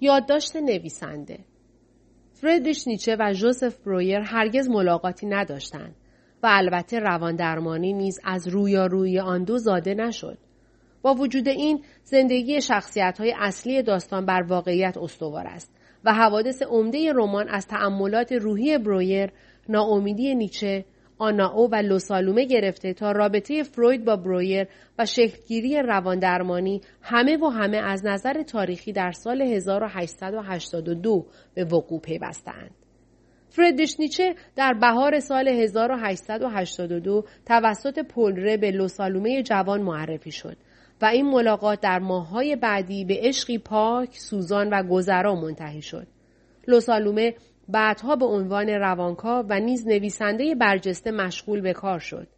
یادداشت نویسنده فردریش نیچه و جوزف برویر هرگز ملاقاتی نداشتند و البته روان درمانی نیز از روی آن دو زاده نشد. با وجود این زندگی شخصیت های اصلی داستان بر واقعیت استوار است و حوادث عمده رمان از تأملات روحی برویر، ناامیدی نیچه، آناو و لوسالومه گرفته تا رابطه فروید با برویر و شکلگیری رواندرمانی همه و همه از نظر تاریخی در سال 1882 به وقوع پیوستند. فردریش نیچه در بهار سال 1882 توسط پولره به لوسالومه جوان معرفی شد و این ملاقات در ماههای بعدی به عشقی پاک، سوزان و گذرا منتهی شد. لوسالومه بعدها به عنوان روانکا و نیز نویسنده برجسته مشغول به کار شد.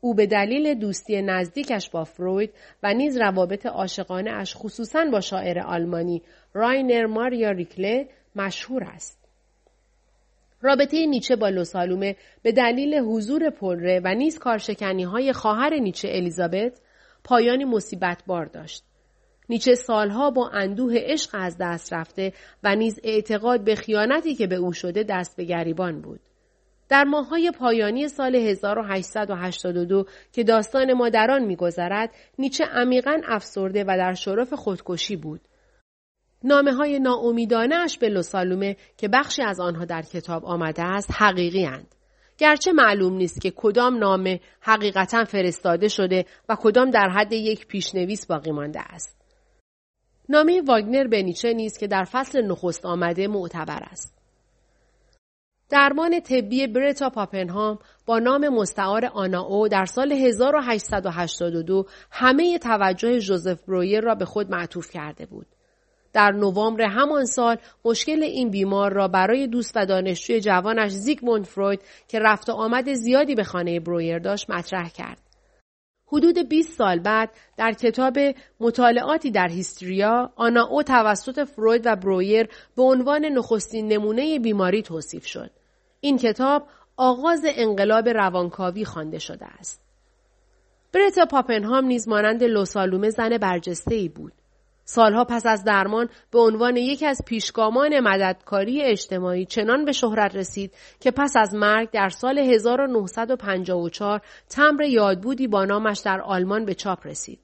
او به دلیل دوستی نزدیکش با فروید و نیز روابط عاشقانه اش خصوصا با شاعر آلمانی راینر ماریا ریکله مشهور است. رابطه نیچه با لوسالومه به دلیل حضور پلره و نیز کارشکنی های خواهر نیچه الیزابت پایانی مصیبت بار داشت. نیچه سالها با اندوه عشق از دست رفته و نیز اعتقاد به خیانتی که به او شده دست به گریبان بود. در ماههای پایانی سال 1882 که داستان ما در میگذرد نیچه عمیقا افسرده و در شرف خودکشی بود نامه های ناامیدانه اش به لوسالومه که بخشی از آنها در کتاب آمده است حقیقی اند. گرچه معلوم نیست که کدام نامه حقیقتا فرستاده شده و کدام در حد یک پیشنویس باقی مانده است. نامه واگنر به نیچه نیست که در فصل نخست آمده معتبر است. درمان طبی برتا پاپنهام با نام مستعار آناو در سال 1882 همه توجه جوزف برویر را به خود معطوف کرده بود. در نوامبر همان سال مشکل این بیمار را برای دوست و دانشجوی جوانش زیگموند فروید که رفت و آمد زیادی به خانه برویر داشت مطرح کرد. حدود 20 سال بعد در کتاب مطالعاتی در هیستریا آنا او توسط فروید و برویر به عنوان نخستین نمونه بیماری توصیف شد. این کتاب آغاز انقلاب روانکاوی خوانده شده است. برتا پاپنهام نیز مانند لوسالومه زن برجسته ای بود. سالها پس از درمان به عنوان یکی از پیشگامان مددکاری اجتماعی چنان به شهرت رسید که پس از مرگ در سال 1954 تمر یادبودی با نامش در آلمان به چاپ رسید.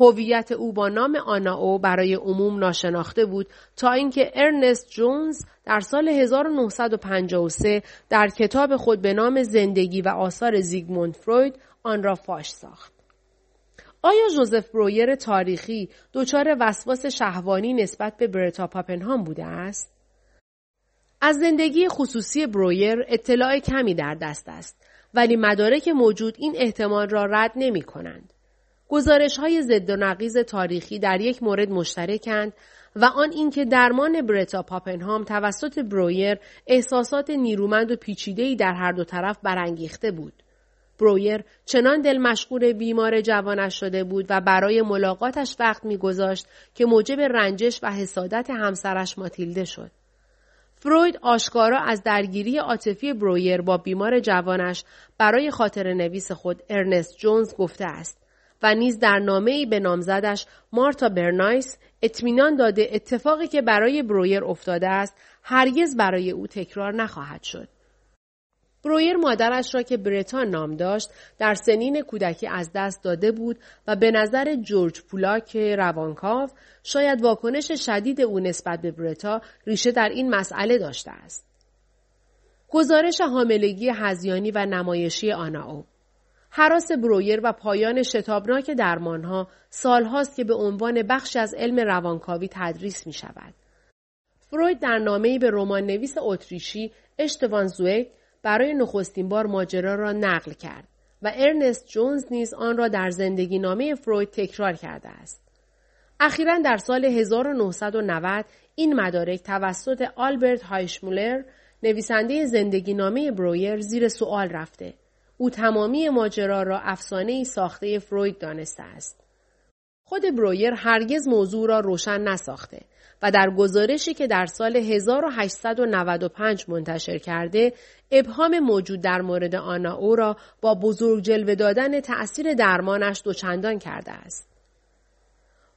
هویت او با نام آناو برای عموم ناشناخته بود تا اینکه ارنست جونز در سال 1953 در کتاب خود به نام زندگی و آثار زیگموند فروید آن را فاش ساخت. آیا جوزف برویر تاریخی دچار وسواس شهوانی نسبت به برتا پاپنهام بوده است؟ از زندگی خصوصی برویر اطلاع کمی در دست است ولی مدارک موجود این احتمال را رد نمی کنند. گزارش های ضد و نقیز تاریخی در یک مورد مشترکند و آن اینکه درمان برتا پاپنهام توسط برویر احساسات نیرومند و پیچیده‌ای در هر دو طرف برانگیخته بود. برویر چنان دل مشغول بیمار جوانش شده بود و برای ملاقاتش وقت میگذاشت که موجب رنجش و حسادت همسرش ماتیلده شد. فروید آشکارا از درگیری عاطفی برویر با بیمار جوانش برای خاطر نویس خود ارنست جونز گفته است و نیز در نامه به نامزدش مارتا برنایس اطمینان داده اتفاقی که برای برویر افتاده است هرگز برای او تکرار نخواهد شد. برویر مادرش را که برتان نام داشت در سنین کودکی از دست داده بود و به نظر جورج پولاک روانکاو شاید واکنش شدید او نسبت به برتا ریشه در این مسئله داشته است. گزارش حاملگی هزیانی و نمایشی آناو حراس برویر و پایان شتابناک درمانها سالهاست که به عنوان بخشی از علم روانکاوی تدریس می شود. فروید در نامه‌ای به رمان نویس اتریشی اشتوان زویگ برای نخستین بار ماجرا را نقل کرد و ارنست جونز نیز آن را در زندگی نامه فروید تکرار کرده است. اخیرا در سال 1990 این مدارک توسط آلبرت هایشمولر نویسنده زندگی نامه برویر زیر سوال رفته. او تمامی ماجرا را افسانه ساخته فروید دانسته است. خود برویر هرگز موضوع را روشن نساخته و در گزارشی که در سال 1895 منتشر کرده ابهام موجود در مورد آنا او را با بزرگ جلوه دادن تأثیر درمانش دوچندان کرده است.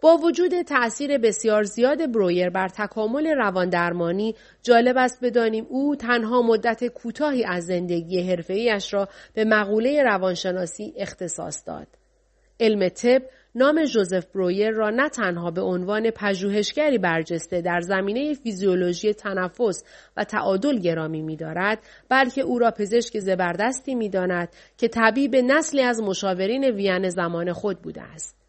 با وجود تأثیر بسیار زیاد برویر بر تکامل رواندرمانی جالب است بدانیم او تنها مدت کوتاهی از زندگی حرفه‌ایش را به مقوله روانشناسی اختصاص داد. علم طب نام جوزف برویر را نه تنها به عنوان پژوهشگری برجسته در زمینه فیزیولوژی تنفس و تعادل گرامی می‌دارد بلکه او را پزشک زبردستی می‌داند که طبیب نسلی از مشاورین وین زمان خود بوده است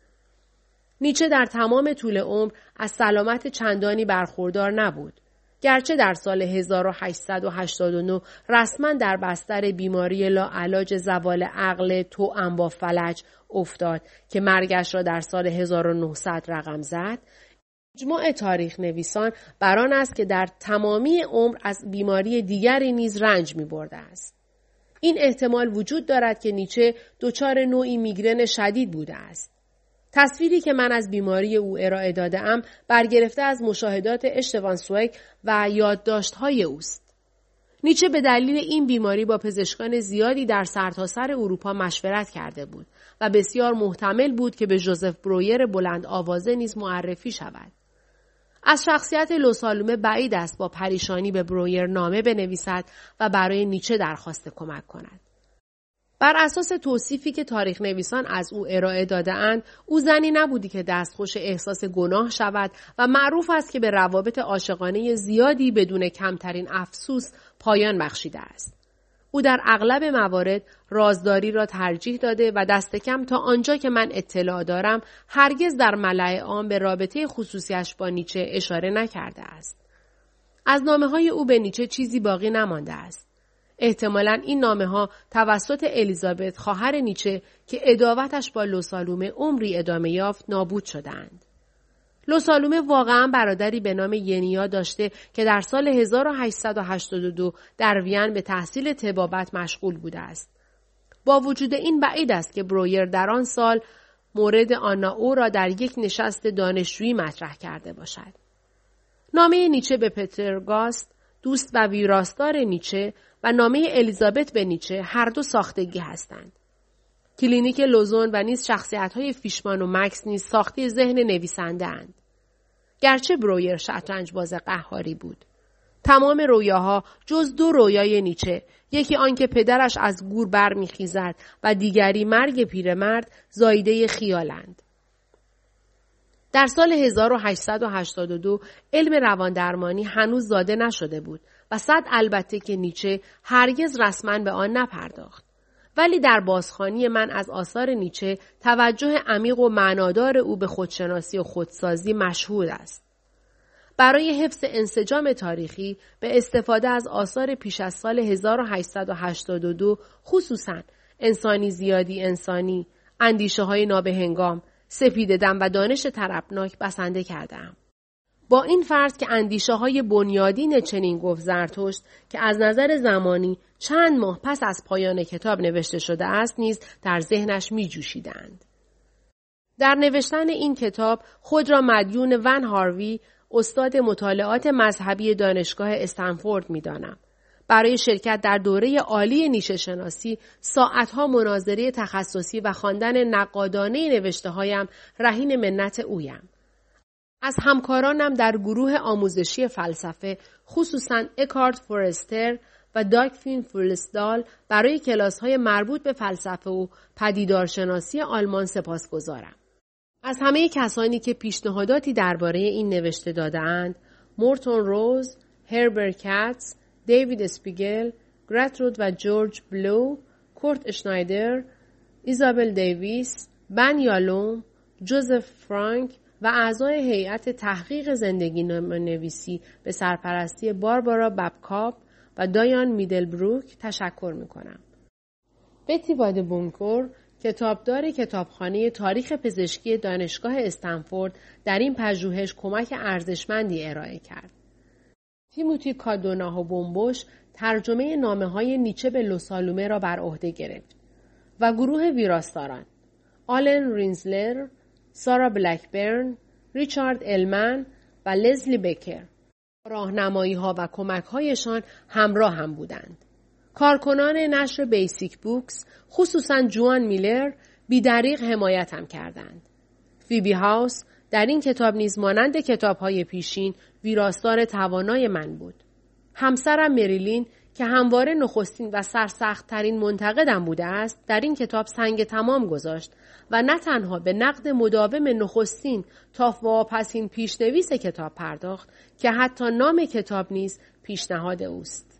نیچه در تمام طول عمر از سلامت چندانی برخوردار نبود. گرچه در سال 1889 رسما در بستر بیماری لاعلاج زوال عقل تو با فلج افتاد که مرگش را در سال 1900 رقم زد اجماع تاریخ نویسان بران است که در تمامی عمر از بیماری دیگری نیز رنج می برده است. این احتمال وجود دارد که نیچه دچار نوعی میگرن شدید بوده است. تصویری که من از بیماری او ارائه داده ام برگرفته از مشاهدات اشتوان سویک و یادداشت‌های اوست. نیچه به دلیل این بیماری با پزشکان زیادی در سرتاسر سر اروپا مشورت کرده بود و بسیار محتمل بود که به جوزف برویر بلند آوازه نیز معرفی شود. از شخصیت لوسالومه بعید است با پریشانی به برویر نامه بنویسد و برای نیچه درخواست کمک کند. بر اساس توصیفی که تاریخ نویسان از او ارائه داده اند، او زنی نبودی که دستخوش احساس گناه شود و معروف است که به روابط عاشقانه زیادی بدون کمترین افسوس پایان بخشیده است. او در اغلب موارد رازداری را ترجیح داده و دست کم تا آنجا که من اطلاع دارم هرگز در ملع عام به رابطه خصوصیش با نیچه اشاره نکرده است. از نامه های او به نیچه چیزی باقی نمانده است. احتمالا این نامه ها توسط الیزابت خواهر نیچه که اداوتش با لوسالومه عمری ادامه یافت نابود شدند. لوسالومه واقعا برادری به نام ینیا داشته که در سال 1882 در وین به تحصیل تبابت مشغول بوده است. با وجود این بعید است که برویر در آن سال مورد آنا او را در یک نشست دانشجویی مطرح کرده باشد. نامه نیچه به پترگاست دوست و ویراستار نیچه و نامه الیزابت به نیچه هر دو ساختگی هستند. کلینیک لوزون و نیز شخصیت های فیشمان و مکس نیز ساخته ذهن نویسنده اند. گرچه برویر شطرنج باز قهاری بود. تمام رویاها جز دو رویای نیچه یکی آنکه پدرش از گور برمیخیزد و دیگری مرگ پیرمرد زایده خیالند. در سال 1882 علم رواندرمانی هنوز زاده نشده بود و صد البته که نیچه هرگز رسما به آن نپرداخت. ولی در بازخانی من از آثار نیچه توجه عمیق و معنادار او به خودشناسی و خودسازی مشهود است. برای حفظ انسجام تاریخی به استفاده از آثار پیش از سال 1882 خصوصا انسانی زیادی انسانی، اندیشه های نابهنگام، سپیددم و دانش طربناک بسنده کردم. با این فرض که اندیشه های بنیادین چنین گفت زرتشت که از نظر زمانی چند ماه پس از پایان کتاب نوشته شده است نیز در ذهنش می جوشیدند. در نوشتن این کتاب خود را مدیون ون هاروی استاد مطالعات مذهبی دانشگاه استنفورد می دانم. برای شرکت در دوره عالی نیشه شناسی ساعتها مناظره تخصصی و خواندن نقادانه نوشته هایم رهین منت اویم. از همکارانم در گروه آموزشی فلسفه خصوصا اکارت فورستر و داگفین فولسدال برای کلاس های مربوط به فلسفه و پدیدارشناسی آلمان سپاسگزارم. از همه کسانی که پیشنهاداتی درباره این نوشته دادهاند، مورتون روز، هربرت کاتس، دیوید اسپیگل، گرترود و جورج بلو، کورت اشنایدر، ایزابل دیویس، بن یالوم، جوزف فرانک و اعضای هیئت تحقیق زندگی نویسی به سرپرستی باربارا ببکاپ و دایان میدلبروک تشکر می کنم. بتی واد بونکور کتابدار کتابخانه تاریخ پزشکی دانشگاه استنفورد در این پژوهش کمک ارزشمندی ارائه کرد. تیموتی کادوناه و بومبوش ترجمه نامه های نیچه به لوسالومه را بر عهده گرفت و گروه ویراستاران آلن رینزلر، سارا بلکبرن، ریچارد المن و لزلی بکر راهنمایی ها و کمک هایشان همراه هم بودند. کارکنان نشر بیسیک بوکس خصوصا جوان میلر بیدریق هم کردند. فیبی هاوس، در این کتاب نیز مانند کتابهای پیشین ویراستار توانای من بود. همسرم مریلین که همواره نخستین و سرسختترین منتقدم بوده است در این کتاب سنگ تمام گذاشت و نه تنها به نقد مداوم نخستین تا واپسین پیشنویس کتاب پرداخت که حتی نام کتاب نیز پیشنهاد اوست